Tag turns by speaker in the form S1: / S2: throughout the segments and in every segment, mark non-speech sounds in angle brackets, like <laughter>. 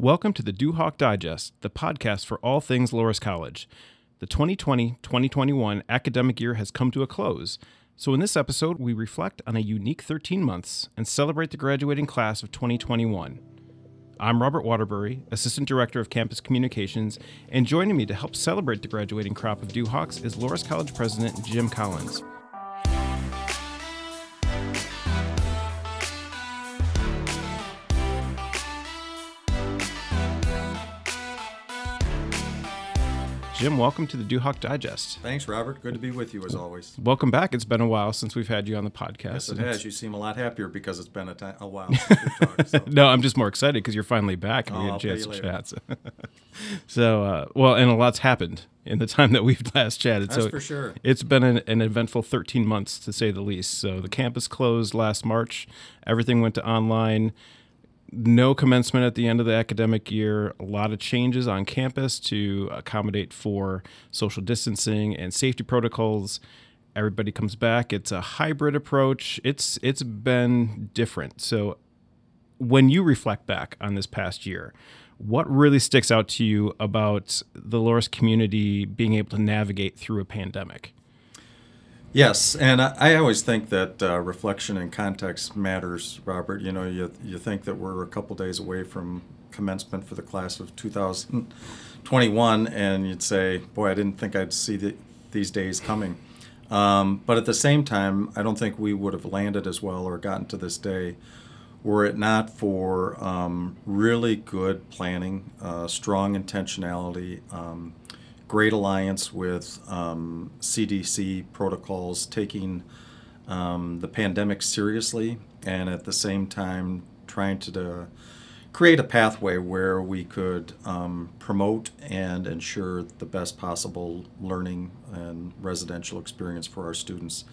S1: Welcome to the Duhawk Digest, the podcast for all things Loras College. The 2020 2021 academic year has come to a close, so in this episode, we reflect on a unique 13 months and celebrate the graduating class of 2021. I'm Robert Waterbury, Assistant Director of Campus Communications, and joining me to help celebrate the graduating crop of Duhawks is Loras College President Jim Collins. Jim, welcome to the Duhawk Digest.
S2: Thanks, Robert. Good to be with you as always.
S1: Welcome back. It's been a while since we've had you on the podcast.
S2: Yes, it has. You seem a lot happier because it's been a, time, a while since we <laughs> talked. So.
S1: no, I'm just more excited because you're finally back and
S2: Oh,
S1: we had
S2: I'll
S1: a chance to chat. So, <laughs> so, uh, well, and a lot's happened in the time that we've last chatted.
S2: That's
S1: so
S2: for sure.
S1: It's been an, an eventful 13 months to say the least. So the campus closed last March. Everything went to online. No commencement at the end of the academic year. A lot of changes on campus to accommodate for social distancing and safety protocols. Everybody comes back. It's a hybrid approach. It's it's been different. So when you reflect back on this past year, what really sticks out to you about the Loras community being able to navigate through a pandemic?
S2: Yes, and I, I always think that uh, reflection and context matters, Robert. You know, you, you think that we're a couple days away from commencement for the class of 2021, and you'd say, boy, I didn't think I'd see the, these days coming. Um, but at the same time, I don't think we would have landed as well or gotten to this day were it not for um, really good planning, uh, strong intentionality, um, great alliance with um, CDC protocols, taking um, the pandemic seriously, and at the same time trying to uh, create a pathway where we could um, promote and ensure the best possible learning and residential experience for our students.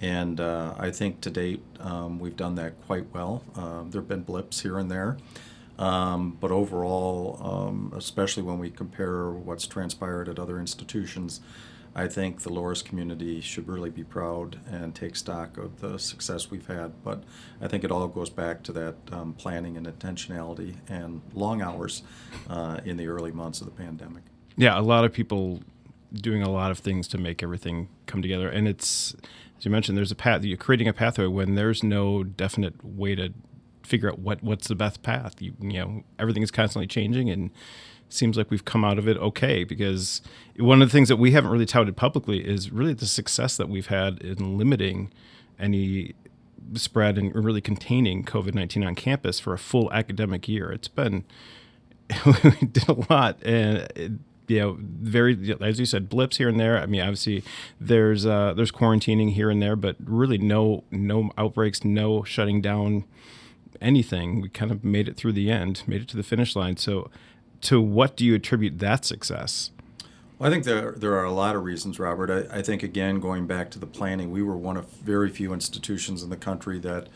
S2: And uh, I think to date um, we've done that quite well. Um, there have been blips here and there, um, but overall, um, especially when we compare what's transpired at other institutions, I think the Loras community should really be proud and take stock of the success we've had. But I think it all goes back to that um, planning and intentionality and long hours uh, in the early months of the pandemic.
S1: Yeah, a lot of people doing a lot of things to make everything come together, and it's as you mentioned, there's a path. You're creating a pathway when there's no definite way to figure out what what's the best path. You, you know, everything is constantly changing, and seems like we've come out of it okay. Because one of the things that we haven't really touted publicly is really the success that we've had in limiting any spread and really containing COVID nineteen on campus for a full academic year. It's been <laughs> we did a lot and it, you know very as you said blips here and there i mean obviously there's uh there's quarantining here and there but really no no outbreaks no shutting down anything we kind of made it through the end made it to the finish line so to what do you attribute that success
S2: Well, I think there, there are a lot of reasons, Robert. I, I think, again, going back to the planning, we were one of very few institutions in the country that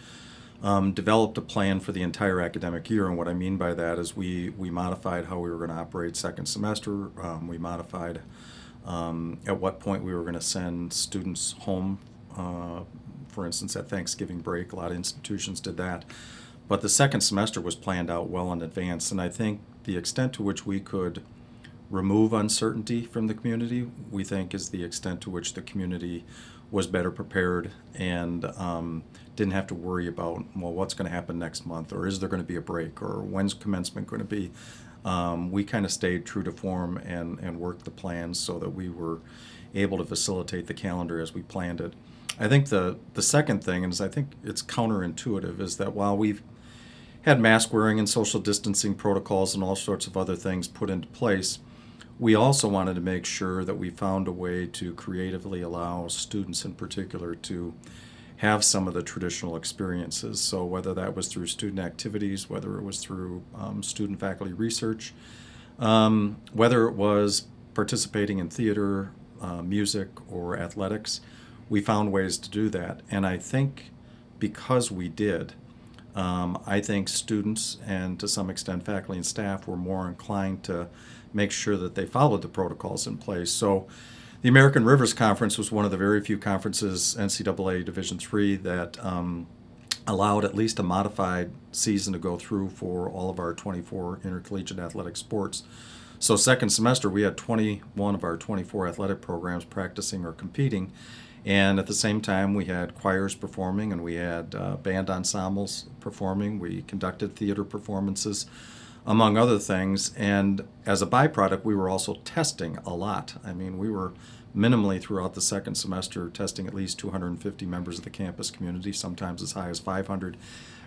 S2: um, developed a plan for the entire academic year. And what I mean by that is we, we modified how we were going to operate second semester. Um, we modified um, at what point we were going to send students home. Uh, for instance, at Thanksgiving break, a lot of institutions did that. But the second semester was planned out well in advance. And I think the extent to which we could remove uncertainty from the community, we think is the extent to which the community was better prepared and um, didn't have to worry about, well, what's going to happen next month, or is there going to be a break, or when's commencement going to be. Um, we kind of stayed true to form and, and worked the plans so that we were able to facilitate the calendar as we planned it. I think the, the second thing, and I think it's counterintuitive, is that while we've had mask wearing and social distancing protocols and all sorts of other things put into place, we also wanted to make sure that we found a way to creatively allow students in particular to have some of the traditional experiences. So, whether that was through student activities, whether it was through um, student faculty research, um, whether it was participating in theater, uh, music, or athletics, we found ways to do that. And I think because we did, um, I think students and to some extent faculty and staff were more inclined to make sure that they followed the protocols in place. So the American Rivers Conference was one of the very few conferences, NCAA Division III, that um, allowed at least a modified season to go through for all of our 24 intercollegiate athletic sports. So, second semester, we had 21 of our 24 athletic programs practicing or competing. And at the same time, we had choirs performing and we had uh, band ensembles performing. We conducted theater performances, among other things. And as a byproduct, we were also testing a lot. I mean, we were minimally throughout the second semester testing at least 250 members of the campus community, sometimes as high as 500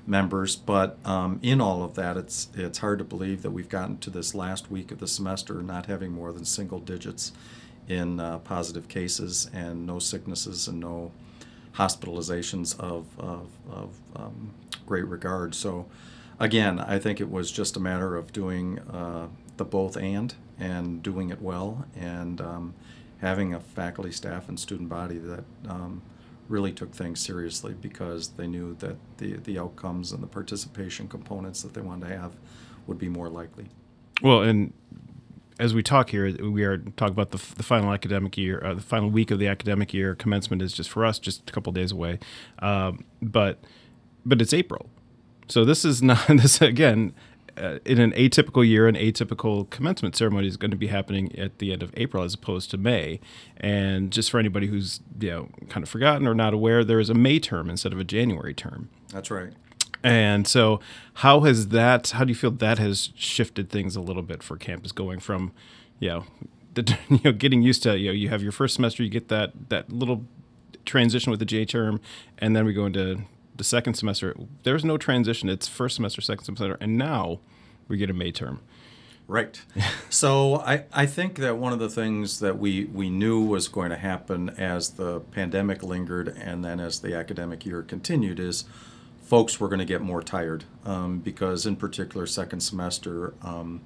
S2: members. But um, in all of that, it's it's hard to believe that we've gotten to this last week of the semester not having more than single digits in uh, positive cases and no sicknesses and no hospitalizations of of, of um, great regard. So. Again, I think it was just a matter of doing uh, the both and and doing it well and um, having a faculty, staff, and student body that um, really took things seriously because they knew that the, the outcomes and the participation components that they wanted to have would be more likely.
S1: Well, and as we talk here, we are talking about the, the final academic year, uh, the final week of the academic year. Commencement is just for us, just a couple days away, um, but but it's April, so this is <laughs> not this again uh, in an atypical year, an atypical commencement ceremony is going to be happening at the end of April as opposed to May. And just for anybody who's you know kind of forgotten or not aware, there is a May term instead of a January term.
S2: That's right.
S1: And so, how has that? How do you feel that has shifted things a little bit for campus, going from, you know, <laughs> the, you know, getting used to you know you have your first semester, you get that that little transition with the J term, and then we go into the second semester, there's no transition. It's first semester, second semester, and now we get a May term.
S2: Right. <laughs> so I, I think that one of the things that we, we knew was going to happen as the pandemic lingered and then as the academic year continued is folks were going to get more tired um, because, in particular, second semester, um,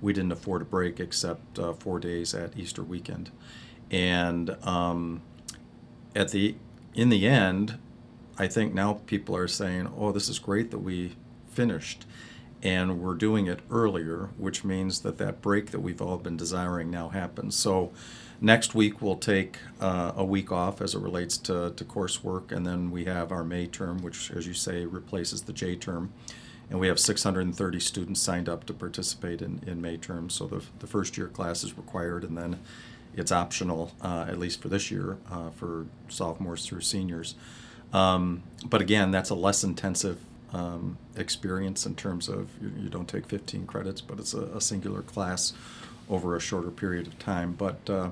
S2: we didn't afford a break except uh, four days at Easter weekend. And um, at the in the end, I think now people are saying, oh, this is great that we finished. And we're doing it earlier, which means that that break that we've all been desiring now happens. So next week we'll take uh, a week off as it relates to, to coursework, and then we have our May term, which, as you say, replaces the J term. And we have 630 students signed up to participate in, in May term. So the, the first year class is required, and then it's optional, uh, at least for this year, uh, for sophomores through seniors. Um, but again, that's a less intensive um, experience in terms of you, you, don't take 15 credits, but it's a, a, singular class over a shorter period of time. But uh,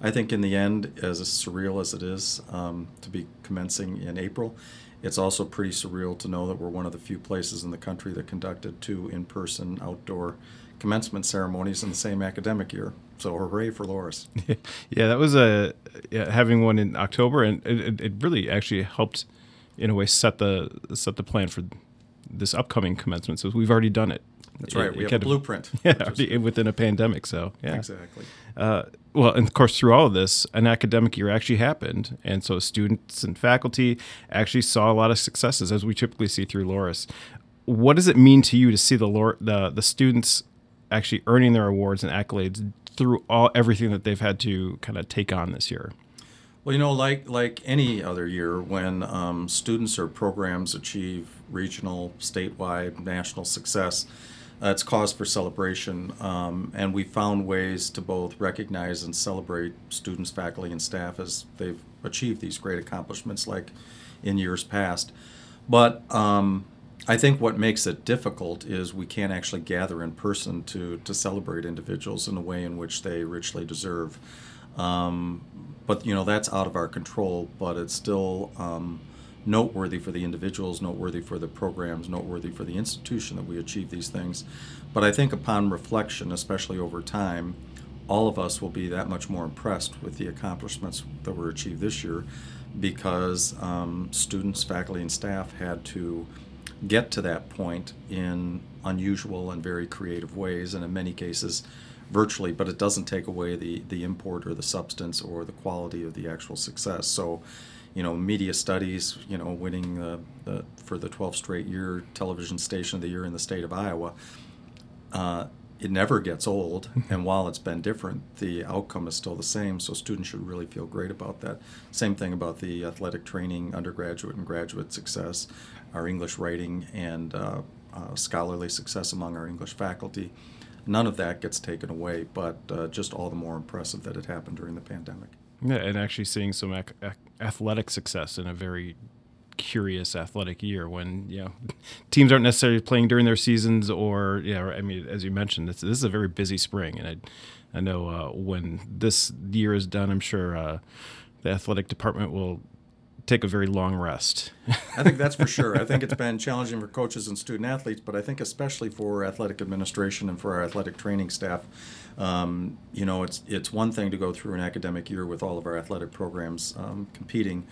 S2: I think in the end, as surreal as it is um, to be commencing in April, it's also pretty surreal to know that we're one of the few places in the country that conducted two in person outdoor commencement ceremonies in the same academic year. So hooray for Loras. <laughs>
S1: yeah, that was a yeah, having one in October, and it, it really actually helped in a way set the set the plan for this upcoming commencement. So we've already done it.
S2: That's right. It, we it have a blueprint. <laughs>
S1: Yeah, within a pandemic. So yeah,
S2: exactly.
S1: Uh, well, and of course, through all of this, an academic year actually happened, and so students and faculty actually saw a lot of successes, as we typically see through Loras. What does it mean to you to see the the the students actually earning their awards and accolades through all everything that they've had to kind of take on this year?
S2: Well, you know, like like any other year, when um, students or programs achieve regional, statewide, national success, uh, it's cause for celebration. Um, and we found ways to both recognize and celebrate students, faculty, and staff as they've achieved these great accomplishments, like in years past. But um, I think what makes it difficult is we can't actually gather in person to, to celebrate individuals in a way in which they richly deserve. Um, but you know that's out of our control. But it's still um, noteworthy for the individuals, noteworthy for the programs, noteworthy for the institution that we achieve these things. But I think upon reflection, especially over time, all of us will be that much more impressed with the accomplishments that were achieved this year because um, students, faculty, and staff had to get to that point in unusual and very creative ways, and in many cases, virtually, but it doesn't take away the, the import or the substance or the quality of the actual success. So, you know, media studies, you know, winning the, the for the 12th straight year television station of the year in the state of Iowa, uh, it never gets old, <laughs> and while it's been different, the outcome is still the same. So students should really feel great about that. Same thing about the athletic training, undergraduate and graduate success, our English writing, and uh, uh, scholarly success among our English faculty. None of that gets taken away, but uh, just all the more impressive that it happened during the pandemic.
S1: Yeah, and actually seeing some ac- athletic success in a very curious athletic year when you know <laughs> teams aren't necessarily playing during their seasons or yeah I mean as you mentioned this, this is a very busy spring and I I know uh, when this year is done I'm sure uh, the athletic department will take a very long rest. <laughs>
S2: I think that's for sure. I think it's been challenging for coaches and student athletes, but I think especially for athletic administration and for our athletic training staff, um, you know, it's it's one thing to go through an academic year with all of our athletic programs um, competing,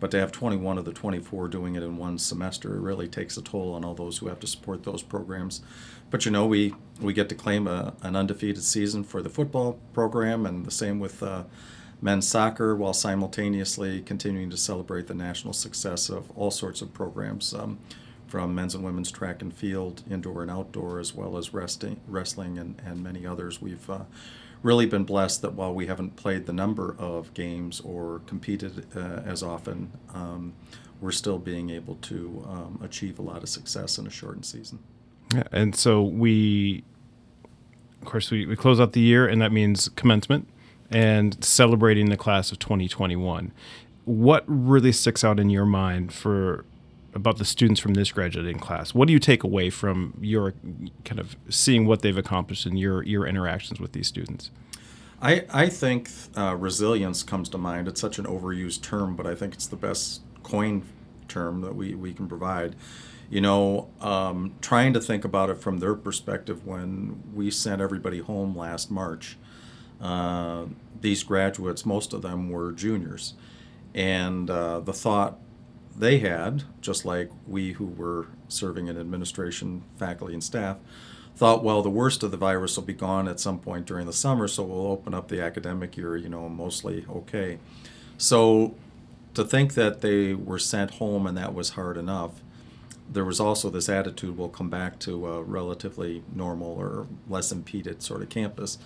S2: but to have 21 of the 24 doing it in one semester really takes a toll on all those who have to support those programs. But you know, we we get to claim a, an undefeated season for the football program, and the same with uh, men's soccer, while simultaneously continuing to celebrate the national success of all sorts of programs. Um, from men's and women's track and field, indoor and outdoor, as well as wrestling, wrestling and, and many others. We've uh, really been blessed that while we haven't played the number of games or competed uh, as often, um, we're still being able to um, achieve a lot of success in a shortened season.
S1: Yeah, and so we, of course, we, we close out the year, and that means commencement and celebrating the class of 2021. What really sticks out in your mind for about the students from this graduating class? What do you take away from your kind of seeing what they've accomplished in your your interactions with these students?
S2: I, I think uh, resilience comes to mind. It's such an overused term, but I think it's the best coin term that we, we can provide. You know, um, trying to think about it from their perspective when we sent everybody home last March, uh, these graduates, most of them were juniors. And uh, the thought they had, just like we who were serving in administration, faculty, and staff, thought, well, the worst of the virus will be gone at some point during the summer, so we'll open up the academic year, you know, mostly okay. So to think that they were sent home and that was hard enough, there was also this attitude we'll come back to a relatively normal or less impeded sort of campus.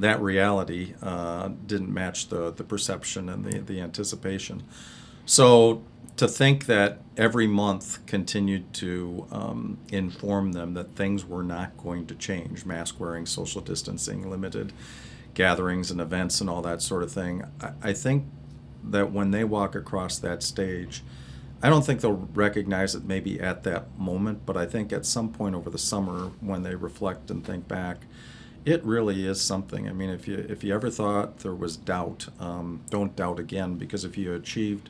S2: That reality uh, didn't match the, the perception and the, the anticipation. So to think that every month continued to um, inform them that things were not going to change mask wearing, social distancing, limited gatherings and events, and all that sort of thing. I, I think that when they walk across that stage, I don't think they'll recognize it maybe at that moment, but I think at some point over the summer when they reflect and think back, it really is something. I mean, if you if you ever thought there was doubt, um, don't doubt again because if you achieved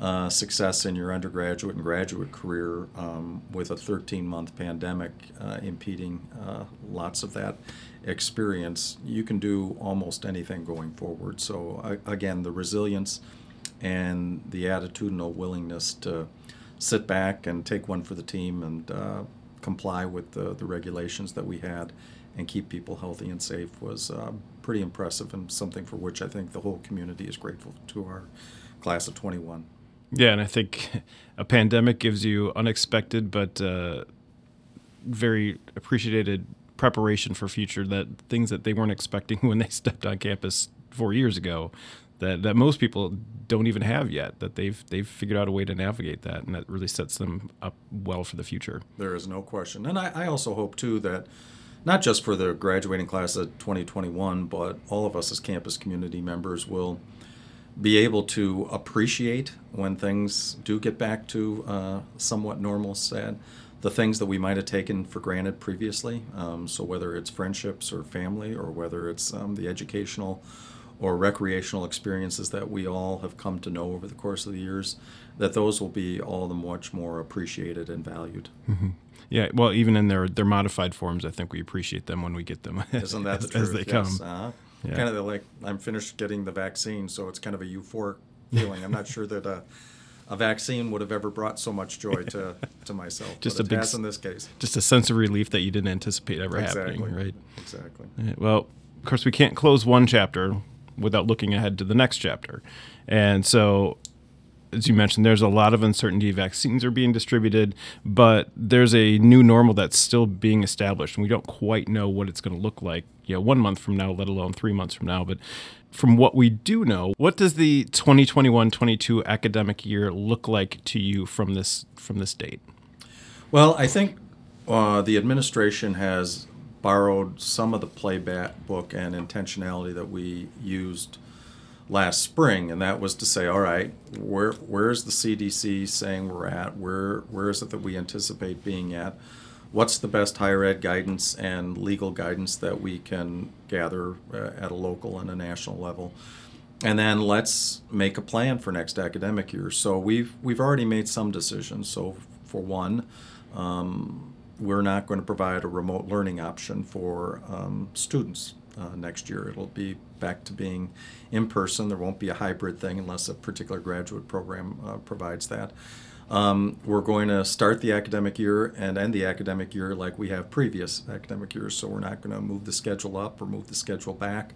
S2: uh, success in your undergraduate and graduate career um, with a 13 month pandemic uh, impeding uh, lots of that experience, you can do almost anything going forward. So, again, the resilience and the attitudinal willingness to sit back and take one for the team and uh, comply with the, the regulations that we had and keep people healthy and safe was uh, pretty impressive and something for which I think the whole community is grateful to our class of 21.
S1: Yeah, and I think a pandemic gives you unexpected but uh, very appreciated preparation for future that things that they weren't expecting <laughs> when they stepped on campus four years ago that, that most people don't even have yet that they've they've figured out a way to navigate that and that really sets them up well for the future
S2: there is no question and I, I also hope too that not just for the graduating class of 2021 but all of us as campus community members will be able to appreciate when things do get back to uh, somewhat normal said the things that we might have taken for granted previously um, so whether it's friendships or family or whether it's um, the educational or recreational experiences that we all have come to know over the course of the years that those will be all the much more appreciated and valued
S1: mm-hmm. Yeah well even in their their modified forms i think we appreciate them when we get them <laughs>
S2: isn't that as, the truth? as they yes. come uh-huh yeah. kind of like I'm finished getting the vaccine, so it's kind of a euphoric <laughs> feeling. I'm not sure that a, a vaccine would have ever brought so much joy to, to myself. <laughs> just a big in this case.
S1: Just a sense of relief that you didn't anticipate ever
S2: exactly.
S1: happening, right?
S2: Exactly.
S1: Well, of course, we can't close one chapter without looking ahead to the next chapter, and so as you mentioned, there's a lot of uncertainty. Vaccines are being distributed, but there's a new normal that's still being established, and we don't quite know what it's going to look like. You know, one month from now, let alone three months from now. But from what we do know, what does the 2021-22 academic year look like to you from this from this date?
S2: Well, I think uh, the administration has borrowed some of the playbook and intentionality that we used last spring, and that was to say, all right, where where's the CDC saying we're at? Where where is it that we anticipate being at? What's the best higher ed guidance and legal guidance that we can gather uh, at a local and a national level? And then let's make a plan for next academic year. So we've we've already made some decisions. So for one, um, we're not going to provide a remote learning option for um, students uh, next year. It'll be back to being in person. There won't be a hybrid thing unless a particular graduate program uh, provides that. Um, we're going to start the academic year and end the academic year like we have previous academic years, so we're not going to move the schedule up or move the schedule back.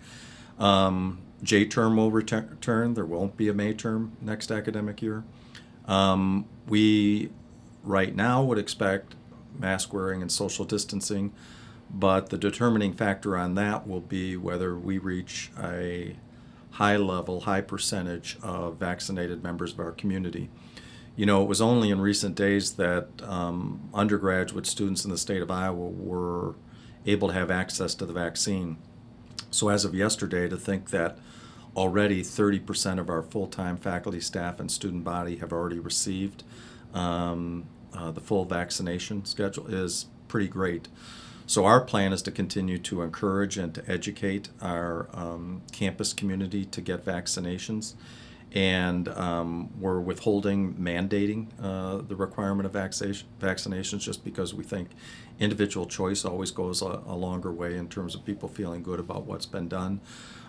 S2: Um, J term will return. There won't be a May term next academic year. Um, we right now would expect mask wearing and social distancing but the determining factor on that will be whether we reach a high level, high percentage of vaccinated members of our community. You know, it was only in recent days that um, undergraduate students in the state of Iowa were able to have access to the vaccine. So, as of yesterday, to think that already 30% of our full time faculty, staff, and student body have already received um, uh, the full vaccination schedule is pretty great. So our plan is to continue to encourage and to educate our um, campus community to get vaccinations. And um, we're withholding mandating uh, the requirement of vaccination, vaccinations just because we think individual choice always goes a, a longer way in terms of people feeling good about what's been done.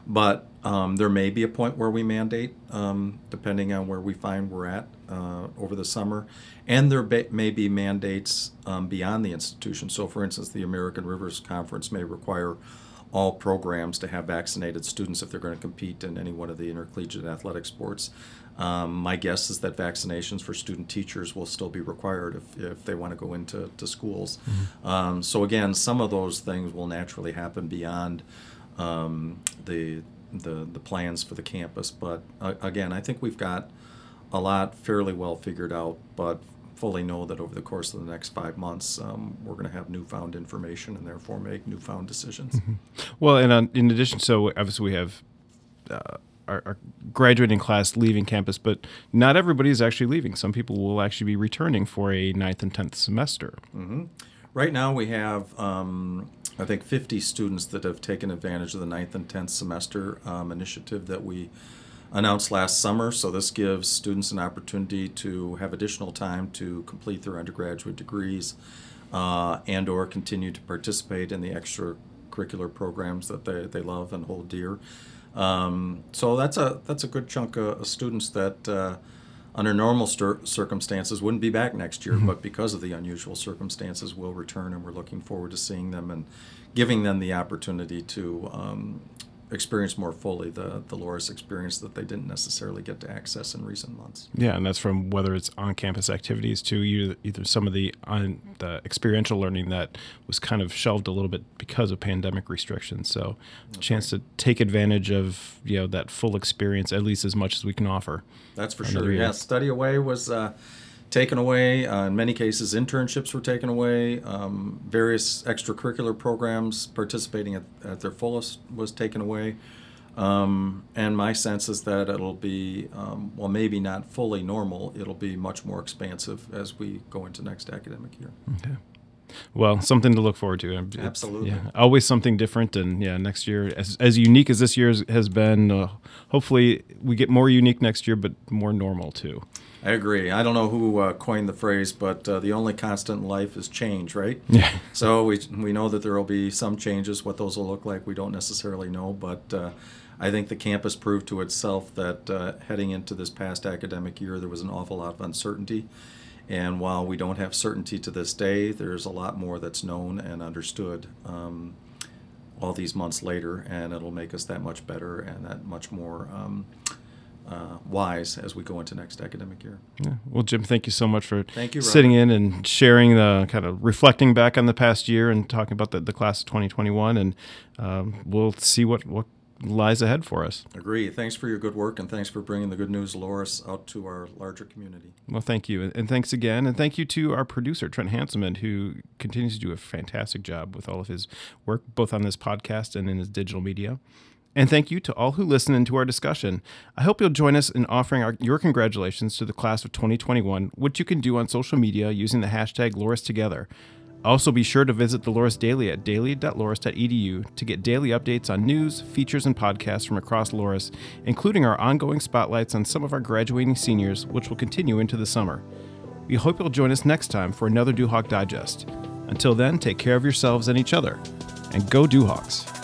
S2: But um, there may be a point where we mandate, um, depending on where we find we're at uh, over the summer. And there be, may be mandates um, beyond the institution. So, for instance, the American Rivers Conference may require all programs to have vaccinated students if they're going to compete in any one of the intercollegiate athletic sports. Um, my guess is that vaccinations for student teachers will still be required if, if they want to go into to schools. Mm-hmm. Um, so, again, some of those things will naturally happen beyond um, the, the the plans for the campus. But uh, again, I think we've got a lot fairly well figured out, but fully know that over the course of the next five months, um, we're going to have newfound information and therefore make newfound decisions. Mm-hmm.
S1: Well, and on, in addition, so obviously we have. Uh, our, our, graduating class leaving campus, but not everybody is actually leaving. Some people will actually be returning for a ninth and tenth semester.
S2: Mm-hmm. Right now, we have um, I think 50 students that have taken advantage of the ninth and 10th semester um, initiative that we announced last summer. So this gives students an opportunity to have additional time to complete their undergraduate degrees uh, and or continue to participate in the extracurricular programs that they, they love and hold dear. Um, so that's a that's a good chunk of, of students that uh, under normal stir- circumstances wouldn't be back next year, mm-hmm. but because of the unusual circumstances, will return, and we're looking forward to seeing them and giving them the opportunity to um, experience more fully the the Loras experience that they didn't necessarily get to access in recent months.
S1: Yeah, and that's from whether it's on campus activities to either, either some of the on the experiential learning that was kind of shelved a little bit because of pandemic restrictions. So, a chance right. to take advantage of you know that full experience at least as much as we can offer.
S2: That's for sure. Year. Yeah, study away was. Uh, taken away. Uh, in many cases, internships were taken away. Um, various extracurricular programs participating at, at, their fullest was taken away. Um, and my sense is that it'll be, um, well, maybe not fully normal, it'll be much more expansive as we go into next academic year.
S1: Okay. Well, something to look forward to.
S2: It's, Absolutely.
S1: Yeah, always something different. And yeah, next year, as, as unique as this year has been, uh, hopefully we get more unique next year, but more normal too.
S2: I agree. I don't know who uh, coined the phrase, but uh, the only constant in life is change, right? <laughs>
S1: Yeah.
S2: So we, we know that there will be some changes. What those will look like, we don't necessarily know. But uh, I think the campus proved to itself that uh, heading into this past academic year, there was an awful lot of uncertainty. And while we don't have certainty to this day, there's a lot more that's known and understood um, all these months later, and it'll make us that much better and that much more. Um, uh, wise as we go into next academic year.
S1: Yeah. Well, Jim, thank you so much for
S2: Thank you,
S1: sitting in and sharing the kind of reflecting back on the past year and talking about the, the class of 2021. And um, we'll see what, what lies ahead for us.
S2: Agree. Thanks for your good work and thanks for bringing the good news, Loras, out to our larger community.
S1: Well, thank you. And thanks again. And thank you to our producer, Trent Hanselman, who continues to do a fantastic job with all of his work, both on this podcast and in his digital media. And thank you to all who listen into our discussion. I hope you'll join us in offering our, your congratulations to the class of 2021, which you can do on social media using the hashtag LorasTogether. Also, be sure to visit the Loras Daily at daily.loras.edu to get daily updates on news, features, and podcasts from across Loras, including our ongoing spotlights on some of our graduating seniors, which will continue into the summer. We hope you'll join us next time for another Duhawk Digest. Until then, take care of yourselves and each other, and go Duhawks!